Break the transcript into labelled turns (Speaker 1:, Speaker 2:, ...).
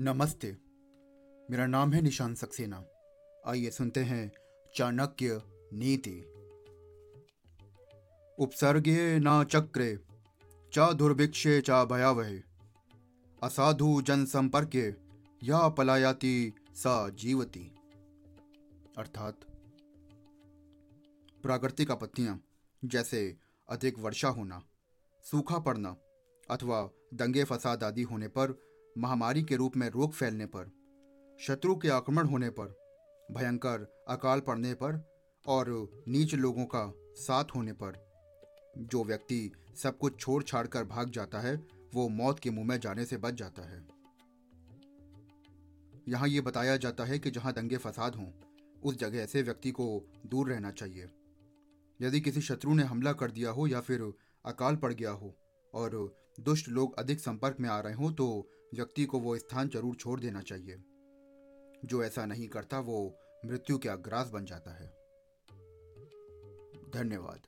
Speaker 1: नमस्ते। मेरा नाम है निशान सक्सेना। आइए सुनते हैं चाणक्य नीति। उपसर्गे न चक्रे, च दुर्भिक्षे च भयावहे। असाधु जन संपर्के या पलायाति सा जीवती। अर्थात, प्राकृतिक आपत्तियाँ, जैसे अधिक वर्षा होना, सूखा पड़ना, अथवा दंगे फसाद आदि होने पर महामारी के रूप में रोग फैलने पर, शत्रु के आक्रमण होने पर, भयंकर अकाल पड़ने पर और नीच लोगों का साथ होने पर, जो व्यक्ति सब कुछ छोड़ छाड़ कर भाग जाता है, वो मौत के मुँह में जाने से बच जाता है। यहाँ ये बताया जाता है कि जहाँ दंगे फसाद हों, उस जगह ऐसे व्यक्ति को दूर रहना चाहिए। यदि किसी शत्रु ने हमला कर दिया हो या फिर अकाल पड़ गया हो और दुष्ट लोग अधिक संपर्क में आ रहे हों तो व्यक्ति को वो स्थान ज़रूर छोड़ देना चाहिए। जो ऐसा नहीं करता, वो मृत्यु के अग्रास बन जाता है। धन्यवाद।